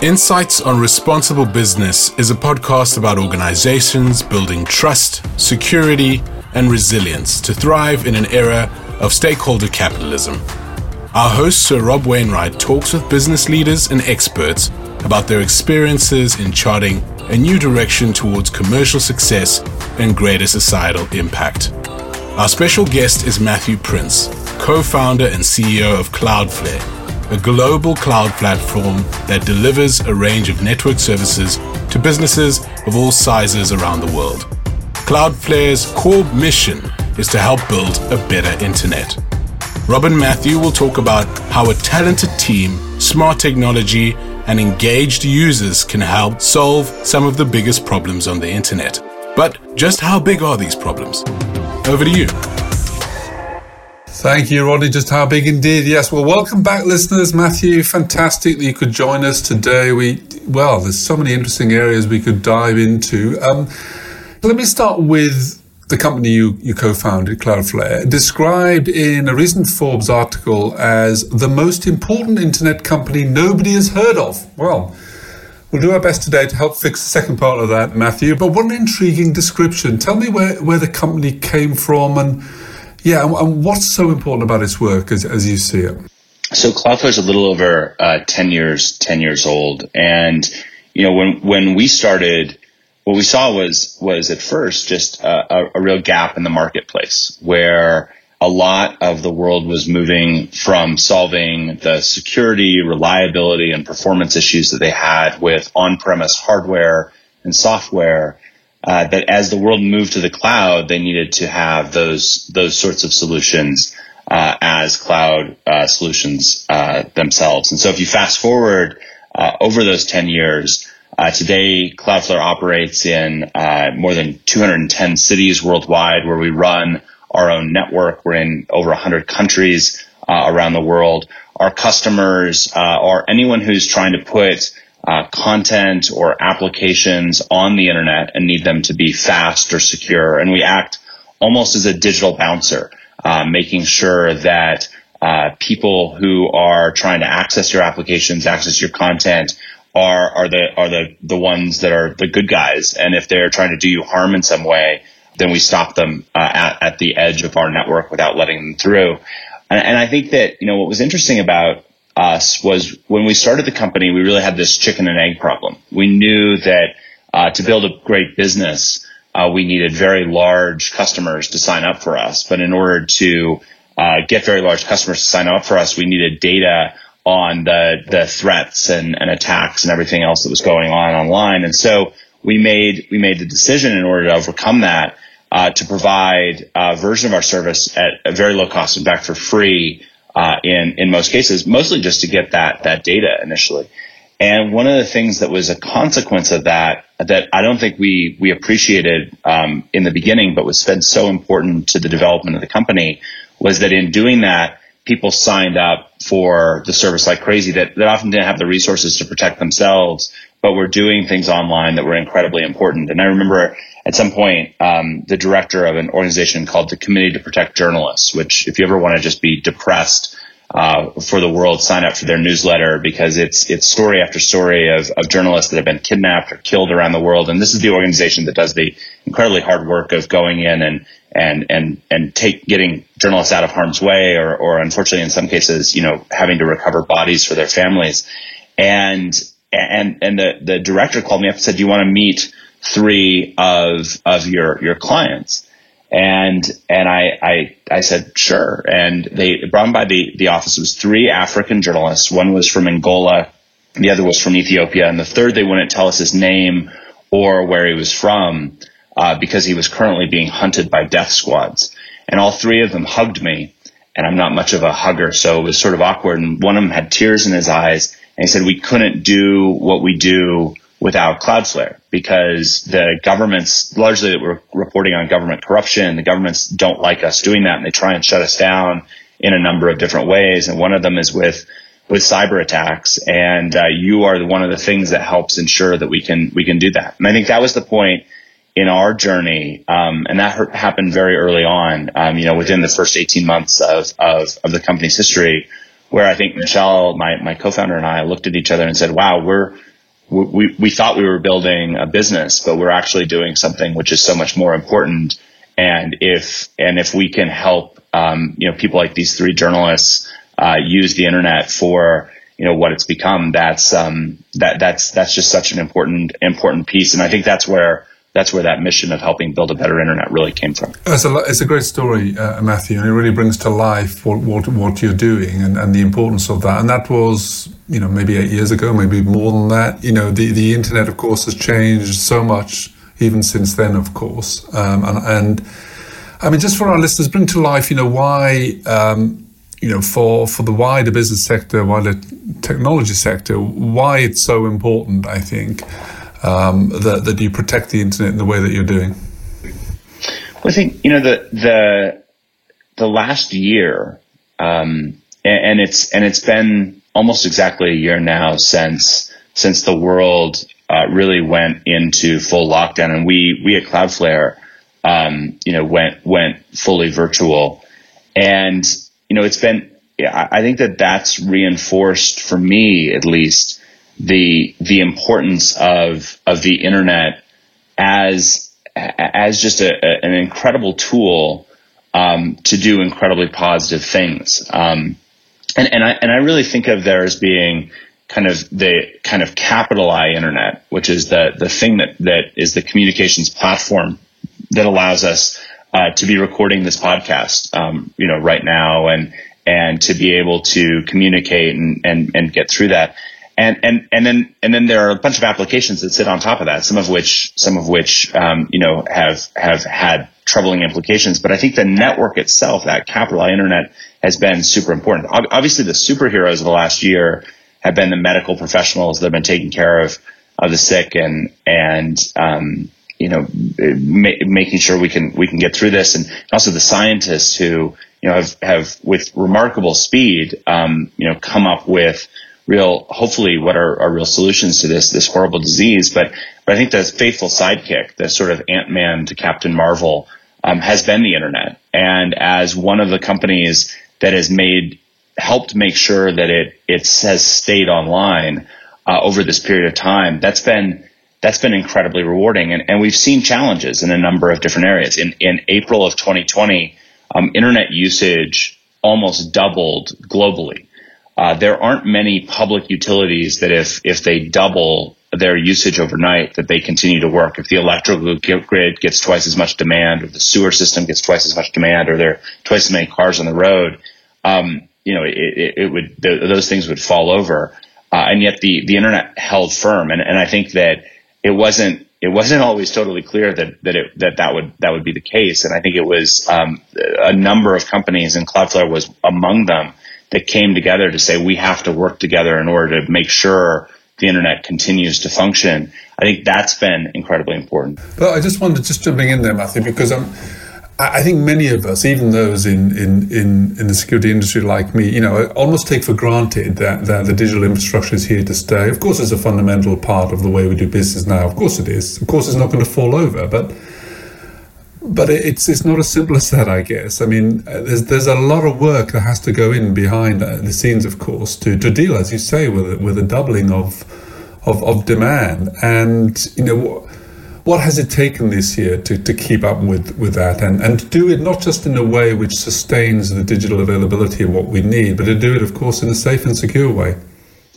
Insights on Responsible Business is a podcast about organizations building trust, security, and resilience to thrive in an era of stakeholder capitalism. Our host, Sir Rob Wainwright, talks with business leaders and experts about their experiences in charting a new direction towards commercial success and greater societal impact. Our special guest is Matthew Prince, co founder and CEO of Cloudflare a global cloud platform that delivers a range of network services to businesses of all sizes around the world. Cloudflare's core mission is to help build a better internet. Rob and Matthew will talk about how a talented team, smart technology, and engaged users can help solve some of the biggest problems on the internet. But just how big are these problems? Over to you. Thank you, Rodney. Just how big indeed. Yes. Well, welcome back, listeners. Matthew, fantastic that you could join us today. We, well, there's so many interesting areas we could dive into. Um, let me start with the company you, you co-founded, Cloudflare, described in a recent Forbes article as the most important internet company nobody has heard of. Well, We'll do our best today to help fix the second part of that, Matthew. But what an intriguing description. Tell me where, where the company came from and yeah, and what's so important about its work as, as you see it? So Cloudflare is a little over uh, ten years ten years old, and you know when when we started, what we saw was was at first just a, a real gap in the marketplace where a lot of the world was moving from solving the security, reliability, and performance issues that they had with on-premise hardware and software uh, that as the world moved to the cloud, they needed to have those those sorts of solutions uh, as cloud uh, solutions uh, themselves. And so, if you fast forward uh, over those ten years, uh, today Cloudflare operates in more than 210 cities worldwide, where we run our own network. We're in over 100 countries around the world. Our customers, or anyone who's trying to put uh, content or applications on the internet and need them to be fast or secure. And we act almost as a digital bouncer, uh, making sure that uh, people who are trying to access your applications, access your content, are are the are the the ones that are the good guys. And if they're trying to do you harm in some way, then we stop them uh, at at the edge of our network without letting them through. And, and I think that you know what was interesting about us was when we started the company, we really had this chicken and egg problem. We knew that uh, to build a great business, uh, we needed very large customers to sign up for us. But in order to uh, get very large customers to sign up for us, we needed data on the the threats and, and attacks and everything else that was going on online. And so we made we made the decision in order to overcome that uh, to provide a version of our service at a very low cost, in fact, for free uh, in in most cases, mostly just to get that that data initially. And one of the things that was a consequence of that that I don't think we we appreciated um, in the beginning, but was been so important to the development of the company, was that in doing that, people signed up for the service like crazy that, that often didn't have the resources to protect themselves, but were doing things online that were incredibly important. And I remember at some point, um, the director of an organization called the Committee to Protect Journalists, which if you ever want to just be depressed uh, for the world, sign up for their newsletter because it's it's story after story of, of journalists that have been kidnapped or killed around the world. And this is the organization that does the incredibly hard work of going in and and and and take getting journalists out of harm's way, or or unfortunately in some cases, you know, having to recover bodies for their families. And and and the the director called me up and said, "Do you want to meet?" Three of of your your clients. And and I, I I said sure. And they brought by the the office. It was three African journalists. One was from Angola. The other was from Ethiopia. And the third they wouldn't tell us his name or where he was from uh, because he was currently being hunted by death squads. And all three of them hugged me. And I'm not much of a hugger so it was sort of awkward. And one of them had tears in his eyes. And he said we couldn't do what we do without Cloudflare because the governments largely that we're reporting on government corruption, the governments don't like us doing that and they try and shut us down in a number of different ways. And one of them is with with cyber attacks. And uh, you are one of the things that helps ensure that we can we can do that. And I think that was the point in our journey, um, and that happened very early on. Um, you know, within the first 18 months of, of of the company's history, where I think Michelle, my my co-founder, and I looked at each other and said, "Wow, we're we, we thought we were building a business, but we're actually doing something which is so much more important. And if, and if we can help, um, you know, people like these three journalists, uh, use the internet for, you know, what it's become, that's, um, that, that's, that's just such an important, important piece. And I think that's where, that's where that mission of helping build a better internet really came from. It's a, it's a great story, uh, Matthew, and it really brings to life what, what, what you're doing and, and the importance of that. And that was, you know, maybe eight years ago, maybe more than that. You know, the, the internet, of course, has changed so much even since then, of course. Um, and, and, I mean, just for our listeners, bring to life, you know, why, um, you know, for, for the wider business sector, wider technology sector, why it's so important, I think um, that, that you protect the internet in the way that you're doing? Well, I think you know the the the last year, um, and, and, it's and it's been almost exactly a year now since since the world uh, really went into full lockdown, and we we at Cloudflare, um, you know, went went fully virtual, and you know, it's been. I think that that's reinforced for me, at least, the the importance of of the internet as as just a, a, an incredible tool um, to do incredibly positive things. Um, and and I and I really think of there as being kind of the kind of capital I internet, which is the the thing that that is the communications platform that allows us uh, to be recording this podcast, um, you know, right now, and and to be able to communicate and and and get through that and and and then and then there are a bunch of applications that sit on top of that. Some of which some of which um, you know have have had troubling implications. But I think the network itself, that capital I internet, has been super important. Obviously, the superheroes of the last year have been the medical professionals that have been taking care of of the sick and and um, you know ma- making sure we can we can get through this, and also the scientists who you know have have with remarkable speed um, you know come up with real, hopefully what are, are real solutions to this, this horrible disease. But, but I think the faithful sidekick, the sort of Ant-Man to Captain Marvel, um, has been the internet. And as one of the companies that has made, helped make sure that it, it has stayed online, uh, over this period of time, that's been, that's been incredibly rewarding. And, and we've seen challenges in a number of different areas. In, in April of 2020, um, internet usage almost doubled globally. Uh, there aren't many public utilities that if, if they double their usage overnight, that they continue to work. If the electrical grid gets twice as much demand, or the sewer system gets twice as much demand, or there are twice as many cars on the road, um, you know, it, it, it would the, those things would fall over. Uh, and yet the the internet held firm, and and I think that it wasn't it wasn't always totally clear that that it, that that would that would be the case. And I think it was um, a number of companies, and Cloudflare was among them, that came together to say we have to work together in order to make sure the internet continues to function. I think that's been incredibly important. But I just wanted just jumping in there, Matthew, because I'm. I think many of us, even those in, in, in, in the security industry like me, you know, almost take for granted that, that the digital infrastructure is here to stay. Of course, it's a fundamental part of the way we do business now. Of course it is. Of course, it's not going to fall over. But but it's it's not as simple as that, I guess. I mean, uh, there's there's a lot of work that has to go in behind uh, the scenes, of course, to, to deal, as you say, with with a doubling of, of of demand. And you know, what has it taken this year to, to keep up with, with that and, and to do it not just in a way which sustains the digital availability of what we need, but to do it, of course, in a safe and secure way?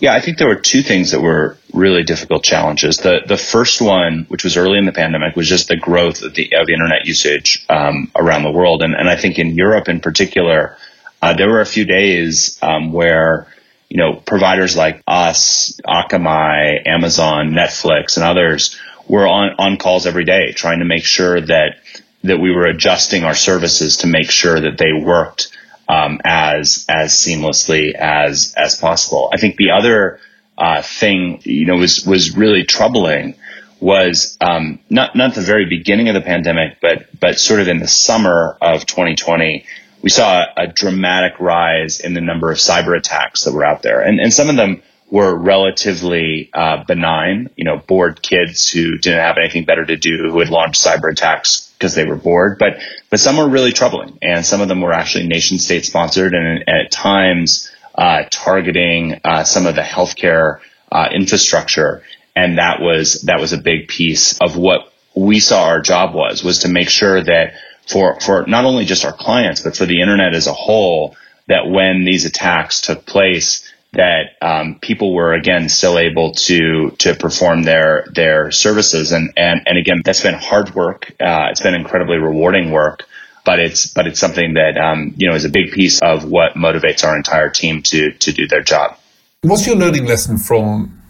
Yeah, I think there were two things that were really difficult challenges. The the first one, which was early in the pandemic, was just the growth of the of internet usage um, around the world, and and I think in Europe in particular, uh, there were a few days um, where you know providers like us, Akamai, Amazon, Netflix, and others were on on calls every day trying to make sure that that we were adjusting our services to make sure that they worked um, as as seamlessly as as possible. I think the other uh, thing you know was was really troubling was um, not not the very beginning of the pandemic, but but sort of in the summer of 2020, we saw a, a dramatic rise in the number of cyber attacks that were out there, and and some of them were relatively uh, benign. You know, bored kids who didn't have anything better to do who had launched cyber attacks because they were bored. But but some were really troubling, and some of them were actually nation state sponsored, and, and at times uh, targeting uh, some of the healthcare uh, infrastructure. and that was that was a big piece of what we saw our job was was to make sure that for for not only just our clients but for the internet as a whole that when these attacks took place that um, people were again still able to to perform their their services and and and again that's been hard work uh, it's been incredibly rewarding work but it's but it's something that um, you know is a big piece of what motivates our entire team to to do their job. What's your learning lesson from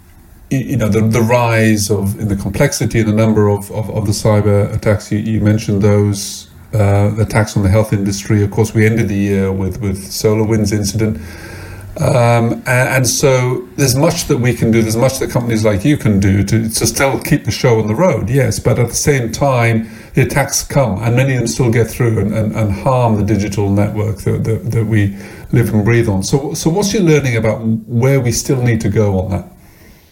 you know the, the rise of in the complexity and the number of, of, of the cyber attacks? You, you mentioned those uh, attacks on the health industry. Of course, we ended the year with with SolarWinds incident. Um, and, and, so there's much that we can do. There's much that companies like you can do to, to still keep the show on the road, yes. But at the same time, the attacks come, and many of them still get through and, and, and harm the digital network that, that, that, we live and breathe on. So, so what's your learning about where we still need to go on that?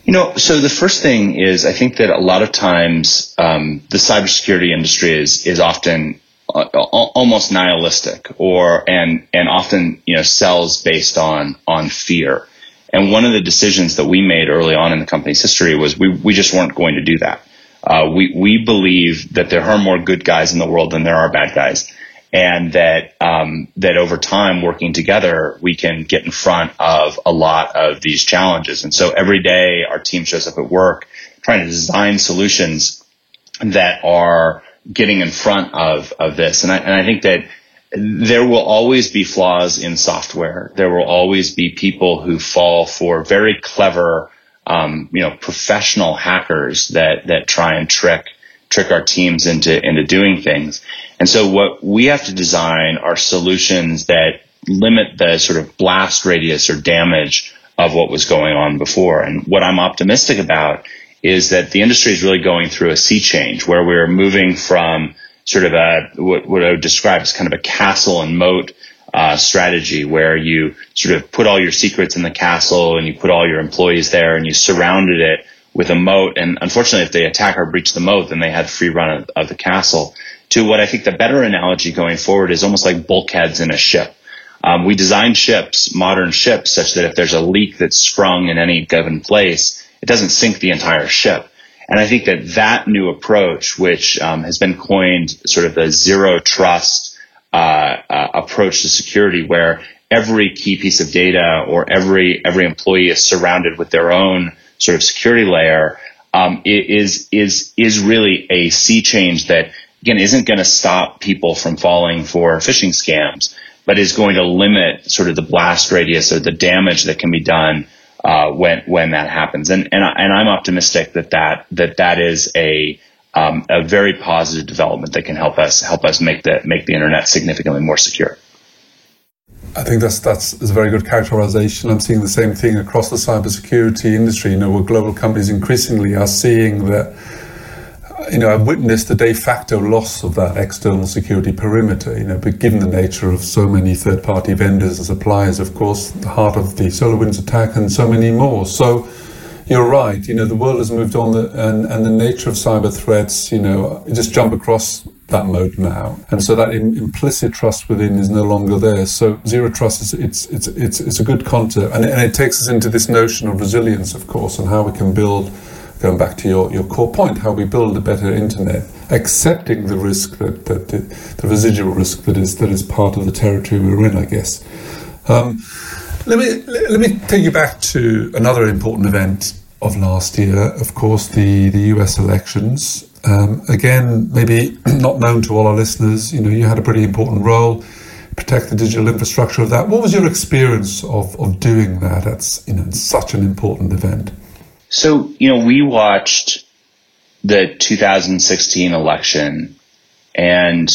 You know, so the first thing is I think that a lot of times um, the cybersecurity industry is is often almost nihilistic or and and often you know sells based on on fear. And one of the decisions that we made early on in the company's history was we we just weren't going to do that. Uh, we we believe that there are more good guys in the world than there are bad guys, and that um, that over time, working together, we can get in front of a lot of these challenges. And so every day, our team shows up at work trying to design solutions that are getting in front of of this. And I and I think that there will always be flaws in software. There will always be people who fall for very clever um, you know, professional hackers that, that try and trick, trick our teams into, into doing things. And so what we have to design are solutions that limit the sort of blast radius or damage of what was going on before. And what I'm optimistic about is that the industry is really going through a sea change where we're moving from sort of a, what, what I would describe as kind of a castle and moat uh, strategy where you sort of put all your secrets in the castle and you put all your employees there and you surrounded it with a moat. And unfortunately, if they attack or breach the moat, then they had free run of, of the castle. To what I think the better analogy going forward is almost like bulkheads in a ship. Um, we design ships, modern ships, such that if there's a leak that's sprung in any given place, it doesn't sink the entire ship. And I think that that new approach, which um, has been coined sort of the zero trust uh, uh, approach to security where every key piece of data or every every employee is surrounded with their own sort of security layer um, is is is really a sea change that again isn't going to stop people from falling for phishing scams, but is going to limit sort of the blast radius or the damage that can be done uh, when when that happens. And and, I, and I'm optimistic that that that that is a um, a very positive development that can help us help us make the make the internet significantly more secure. I think that's that's a very good characterization. I'm seeing the same thing across the cybersecurity industry. You know, where global companies increasingly are seeing that. You know, I've witnessed the de facto loss of that external security perimeter. You know, but given the nature of so many third-party vendors and suppliers, of course, the heart of the SolarWinds attack, and so many more. So, you're right. You know, the world has moved on, the, and and the nature of cyber threats, you know, just jump across that mode now, and so that implicit trust within is no longer there. So zero trust is it's it's it's it's a good concept, and, and it takes us into this notion of resilience, of course, and how we can build. Going back to your, your core point, how we build a better internet, accepting the risk that, that the, the residual risk that is that is part of the territory we're in, I guess. Um, let me let me take you back to another important event of last year, of course, the, the US elections. Um, again, maybe not known to all our listeners, you know, you had a pretty important role, protect the digital infrastructure of that. What was your experience of, of doing that at you know, such an important event? So, you know, we watched the 2016 election and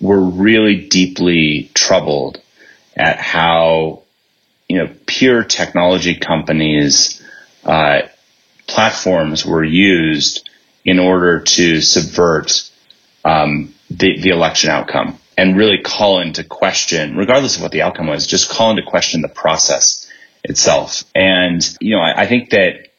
were really deeply troubled at how, you know, pure technology companies uh, platforms were used in order to subvert um, the, the election outcome and really call into question, regardless of what the outcome was, just call into question the process itself. And, you know, I, I think that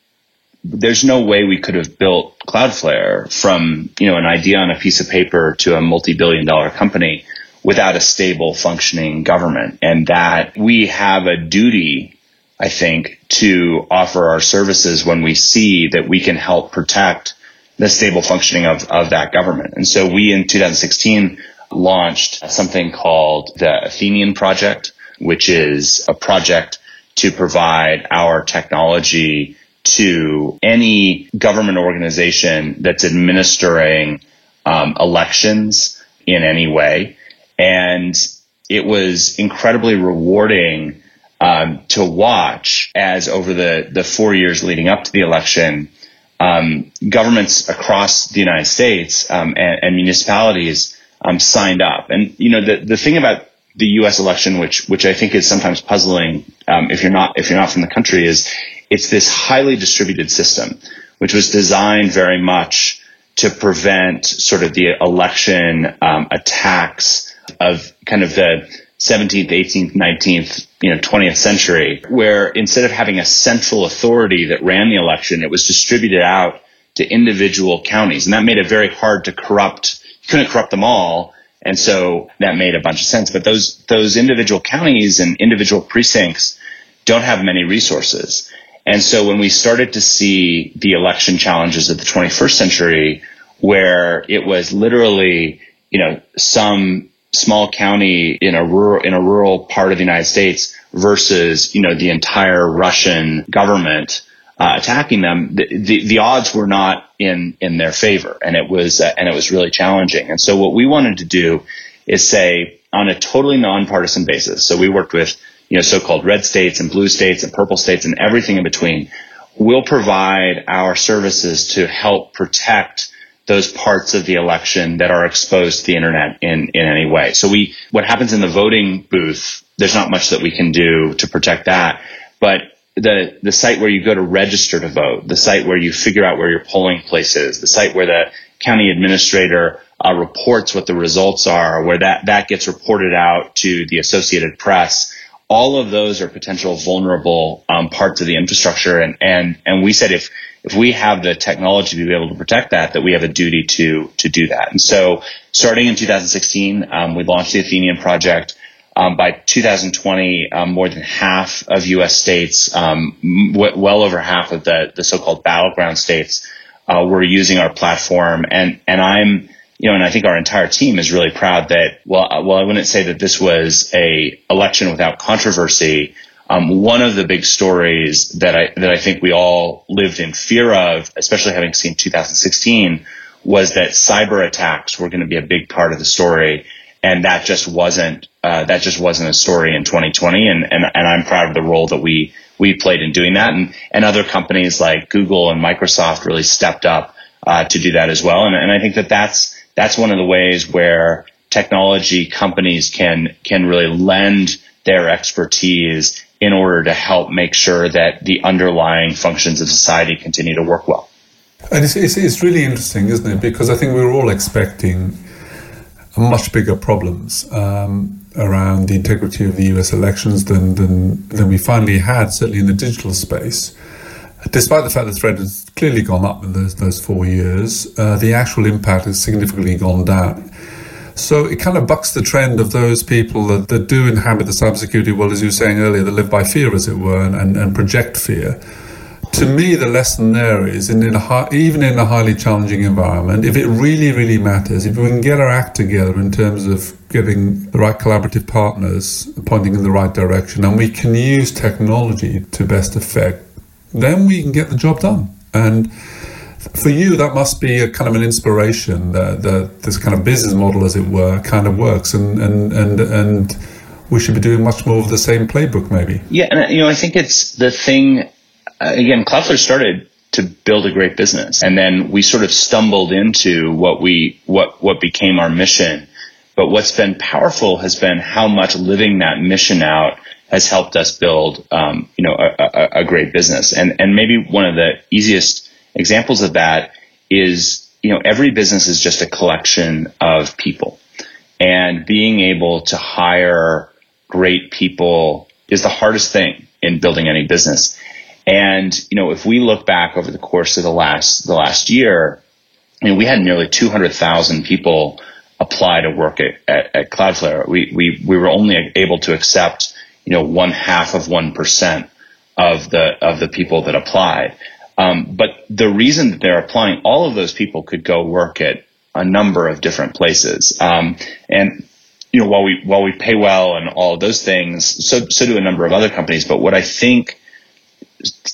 there's no way we could have built Cloudflare from, you know, an idea on a piece of paper to a multi-billion dollar company without a stable functioning government and that we have a duty I think, to offer our services when we see that we can help protect the stable functioning of, of that government. And so we in 2016 launched something called the Athenian Project, which is a project to provide our technology to any government organization that's administering um, elections in any way. And it was incredibly rewarding um, to watch as over the, the four years leading up to the election, um, governments across the United States um, and, and, municipalities um, signed up. And you know the the thing about the U.S. election, which which I think is sometimes puzzling um, if you're not if you're not from the country, is it's this highly distributed system, which was designed very much to prevent sort of the election um, attacks of kind of the 17th, 18th, 19th, you know, 20th century, where instead of having a central authority that ran the election, it was distributed out to individual counties. And that made it very hard to corrupt. You couldn't corrupt them all. And so that made a bunch of sense. But those, those individual counties and individual precincts don't have many resources. And so when we started to see the election challenges of the 21st century, where it was literally, you know, some small county in a rural in a rural part of the United States versus you know the entire Russian government uh, attacking them, the, the, the odds were not in in their favor, and it was uh, and it was really challenging. And so what we wanted to do is say on a totally nonpartisan basis. So we worked with you know so-called red states and blue states and purple states and everything in between. We'll provide our services to help protect those parts of the election that are exposed to the internet in, in any way. So we, what happens in the voting booth, there's not much that we can do to protect that. But the, the site where you go to register to vote, the site where you figure out where your polling place is, the site where the county administrator uh, reports what the results are, where that, that gets reported out to the Associated Press. All of those are potential vulnerable um, parts of the infrastructure. And, and, and we said if, if we have the technology to be able to protect that, that we have a duty to to do that. And so, starting in 2016, um, we launched the Athenian project. Um, by 2020, um, more than half of U.S. states, um, w- well over half of the the so-called battleground states, uh, were using our platform. And and I'm you know, and I think our entire team is really proud that, well, well, I wouldn't say that this was a election without controversy, um, one of the big stories that I that I think we all lived in fear of, especially having seen 2016, was that cyber attacks were going to be a big part of the story, and that just wasn't uh, that just wasn't a story in 2020. And, and and I'm proud of the role that we we played in doing that, and and other companies like Google and Microsoft really stepped up uh, to do that as well. And, and I think that that's that's one of the ways where technology companies can can really lend their expertise in order to help make sure that the underlying functions of society continue to work well. And it's, it's, it's really interesting, isn't it? Because I think we were all expecting much bigger problems um, around the integrity of the US elections than, than, than we finally had, certainly in the digital space. Despite the fact the threat has clearly gone up in those, those four years, uh, the actual impact has significantly gone down. So it kind of bucks the trend of those people that, that do inhabit the cybersecurity world, as you were saying earlier, that live by fear, as it were, and, and, and project fear. To me, the lesson there is, in, in a, even in a highly challenging environment, if it really, really matters, if we can get our act together in terms of getting the right collaborative partners pointing in the right direction, and we can use technology to best effect, then we can get the job done. And for you, that must be a kind of an inspiration that, that this kind of business model, as it were, kind of works, and and and and we should be doing much more of the same playbook, maybe. Yeah, and you know, I think it's the thing. Uh, again, Cloudflare started to build a great business, and then we sort of stumbled into what we what what became our mission. But what's been powerful has been how much living that mission out has helped us build, um, you know, a, a, a great business. And and maybe one of the easiest examples of that is, you know, every business is just a collection of people and being able to hire great people is the hardest thing in building any business. And, you know, if we look back over the course of the last, the last year, I mean, we had nearly 200,000 people apply to work at, at, at Cloudflare. We, we, we were only able to accept, you know, one half of 1% of the of the people that applied. Um, but the reason that they're applying, all of those people could go work at a number of different places. Um, and you know, while we while we pay well and all of those things, so so do a number of other companies. But what I think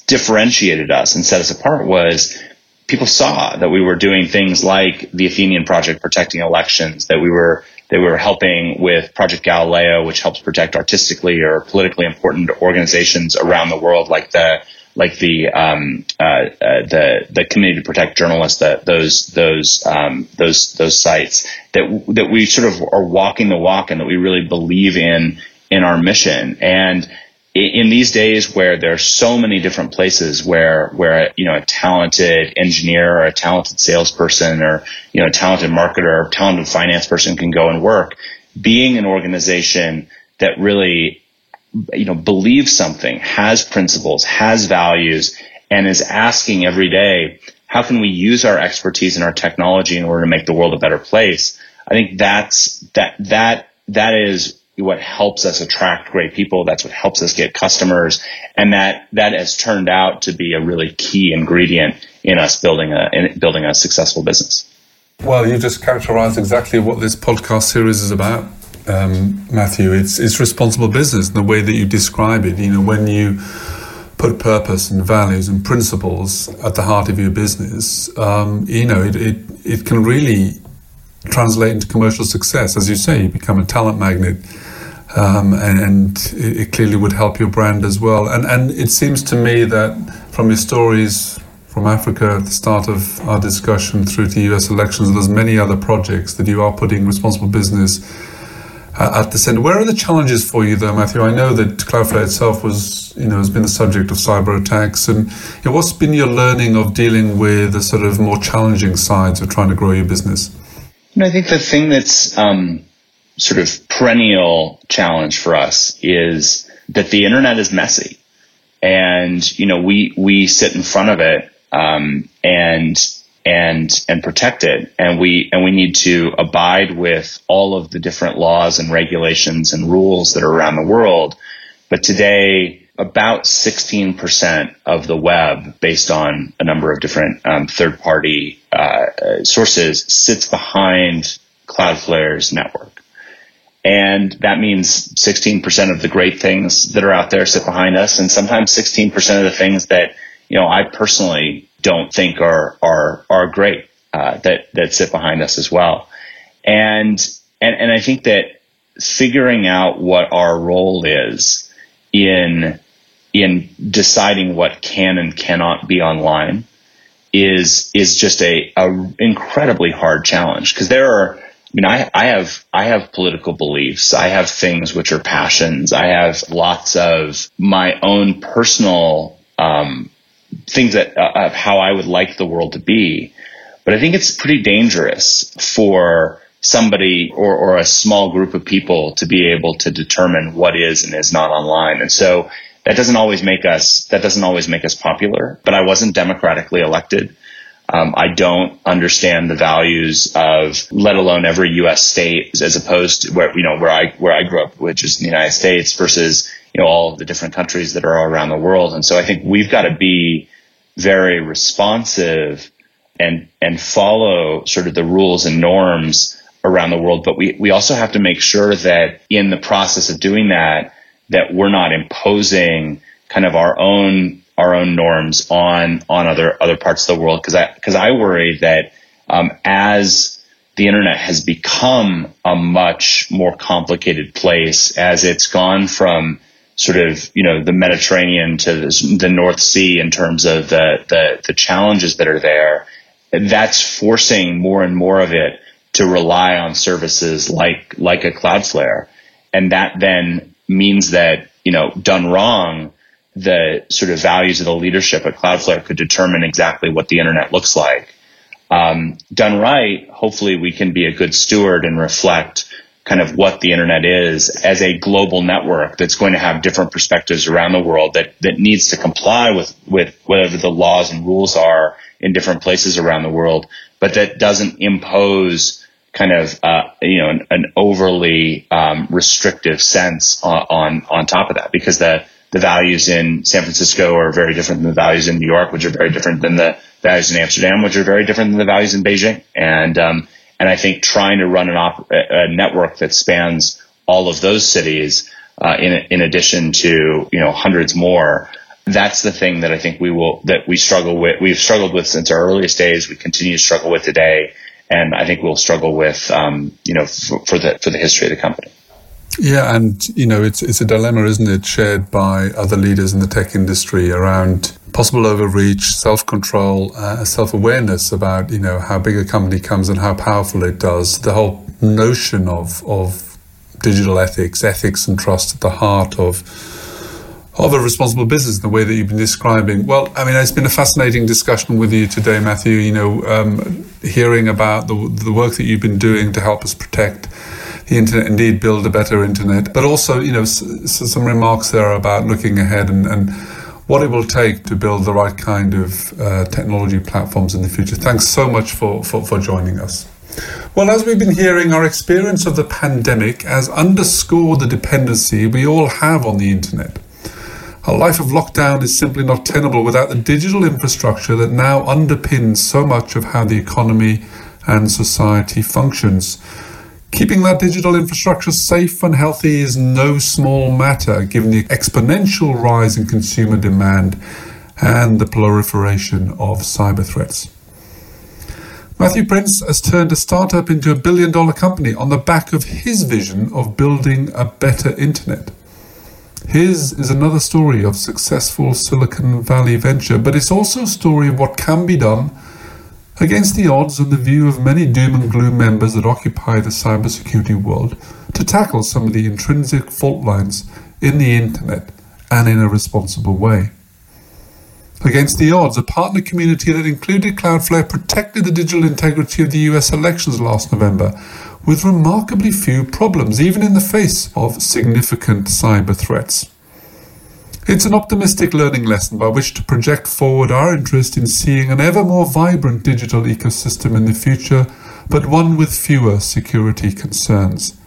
differentiated us and set us apart was people saw that we were doing things like the Athenian Project protecting elections, that we were they were helping with Project Galileo, which helps protect artistically or politically important organizations around the world, like the like the um, uh, uh, the the Committee to Protect Journalists, that those those um, those those sites that that we sort of are walking the walk and that we really believe in in our mission. And in these days where there are so many different places where where you know a talented engineer or a talented salesperson or you know a talented marketer or a talented finance person can go and work being an organization that really you know believes something has principles has values and is asking every day how can we use our expertise and our technology in order to make the world a better place? I think that's that that that is what helps us attract great people. That's what helps us get customers. And that, that has turned out to be a really key ingredient in us building a, in building a successful business. Well, you just characterized exactly what this podcast series is about, um, Matthew. It's, it's responsible business, the way that you describe it. You know, when you put purpose and values and principles at the heart of your business, um, you know, it, it, it can really translate into commercial success. As you say, you become a talent magnet um, and, and it, clearly would help your brand as well. And and it seems to me that from your stories from Africa at the start of our discussion through to U.S. elections, there's many other projects that you are putting responsible business uh, at the center. Where are the challenges for you, though, Matthew? I know that Cloudflare itself was, you know, has been the subject of cyber attacks, and you know, what's been your learning of dealing with the sort of more challenging sides of trying to grow your business? You know, I think the thing that's um, sort of perennial challenge for us is that the internet is messy. And you know we we sit in front of it um, and and and protect it. And we and we need to abide with all of the different laws and regulations and rules that are around the world. But today about 16% of the web based on a number of different um, third party uh, sources sits behind cloudflare's network and that means 16% of the great things that are out there sit behind us. And sometimes 16% of the things that, you know, I personally don't think are, are, are great, uh, that, that sit behind us as well. And, and, and I think that figuring out what our role is in, in deciding what can and cannot be online is, is just a, a incredibly hard challenge because there are, I mean, I, I have, I have political beliefs. I have things which are passions. I have lots of my own personal, um, things that, uh, of how I would like the world to be. But I think it's pretty dangerous for somebody or, or a small group of people to be able to determine what is and is not online. And so that doesn't always make us, that doesn't always make us popular, but I wasn't democratically elected. Um, I don't understand the values of, let alone every U.S. state, as opposed to where you know where I where I grew up, which is the United States, versus you know all the different countries that are around the world. And so I think we've got to be very responsive and and follow sort of the rules and norms around the world. But we we also have to make sure that in the process of doing that, that we're not imposing kind of our own our own norms on on other other parts of the world because I because I worry that um, as the internet has become a much more complicated place as it's gone from sort of you know the Mediterranean to the, the North Sea in terms of the, the the challenges that are there. That's forcing more and more of it to rely on services like like a Cloudflare, and that then means that you know done wrong the sort of values of the leadership at Cloudflare could determine exactly what the internet looks like. Um, done right, hopefully we can be a good steward and reflect kind of what the internet is as a global network that's going to have different perspectives around the world that, that needs to comply with, with whatever the laws and rules are in different places around the world, but that doesn't impose kind of uh, you know an, an overly um, restrictive sense on, on, on top of that because the the values in San Francisco are very different than the values in New York, which are very different than the values in Amsterdam, which are very different than the values in Beijing. And um, and I think trying to run an op- a network that spans all of those cities, uh, in in addition to you know hundreds more, that's the thing that I think we will that we struggle with. We've struggled with since our earliest days. We continue to struggle with today, and I think we'll struggle with um, you know for, for the for the history of the company. Yeah, and you know it's it's a dilemma, isn't it, shared by other leaders in the tech industry around possible overreach, self-control, uh, self-awareness about you know how big a company comes and how powerful it does. The whole notion of of digital ethics, ethics and trust at the heart of of a responsible business, the way that you've been describing. Well, I mean, it's been a fascinating discussion with you today, Matthew. You know, um, hearing about the the work that you've been doing to help us protect the internet, indeed build a better internet, but also, you know, some remarks there about looking ahead and, and what it will take to build the right kind of uh, technology platforms in the future. Thanks so much for, for, for joining us. Well, as we've been hearing, our experience of the pandemic has underscored the dependency we all have on the internet. A life of lockdown is simply not tenable without the digital infrastructure that now underpins so much of how the economy and society functions. Keeping that digital infrastructure safe and healthy is no small matter given the exponential rise in consumer demand and the proliferation of cyber threats. Matthew Prince has turned a startup into a billion dollar company on the back of his vision of building a better internet. His is another story of successful Silicon Valley venture, but it's also a story of what can be done against the odds and the view of many doom and gloom members that occupy the cybersecurity world to tackle some of the intrinsic fault lines in the internet and in a responsible way. Against the odds, a partner community that included Cloudflare protected the digital integrity of the US elections last November with remarkably few problems, even in the face of significant cyber threats. It's an optimistic learning lesson by which to project forward our interest in seeing an ever more vibrant digital ecosystem in the future, but one with fewer security concerns.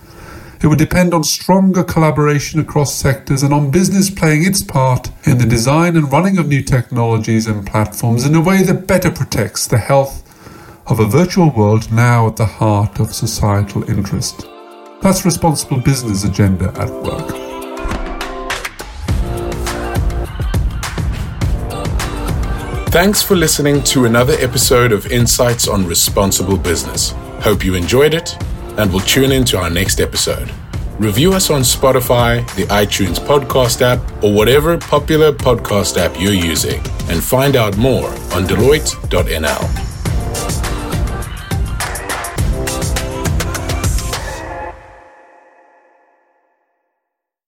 It would depend on stronger collaboration across sectors and on business playing its part in the design and running of new technologies and platforms in a way that better protects the health of a virtual world now at the heart of societal interest. That's responsible business agenda at work. Thanks for listening to another episode of Insights on Responsible Business. Hope you enjoyed it and will tune in to our next episode. Review us on Spotify, the iTunes podcast app, or whatever popular podcast app you're using, and find out more on Deloitte.nl.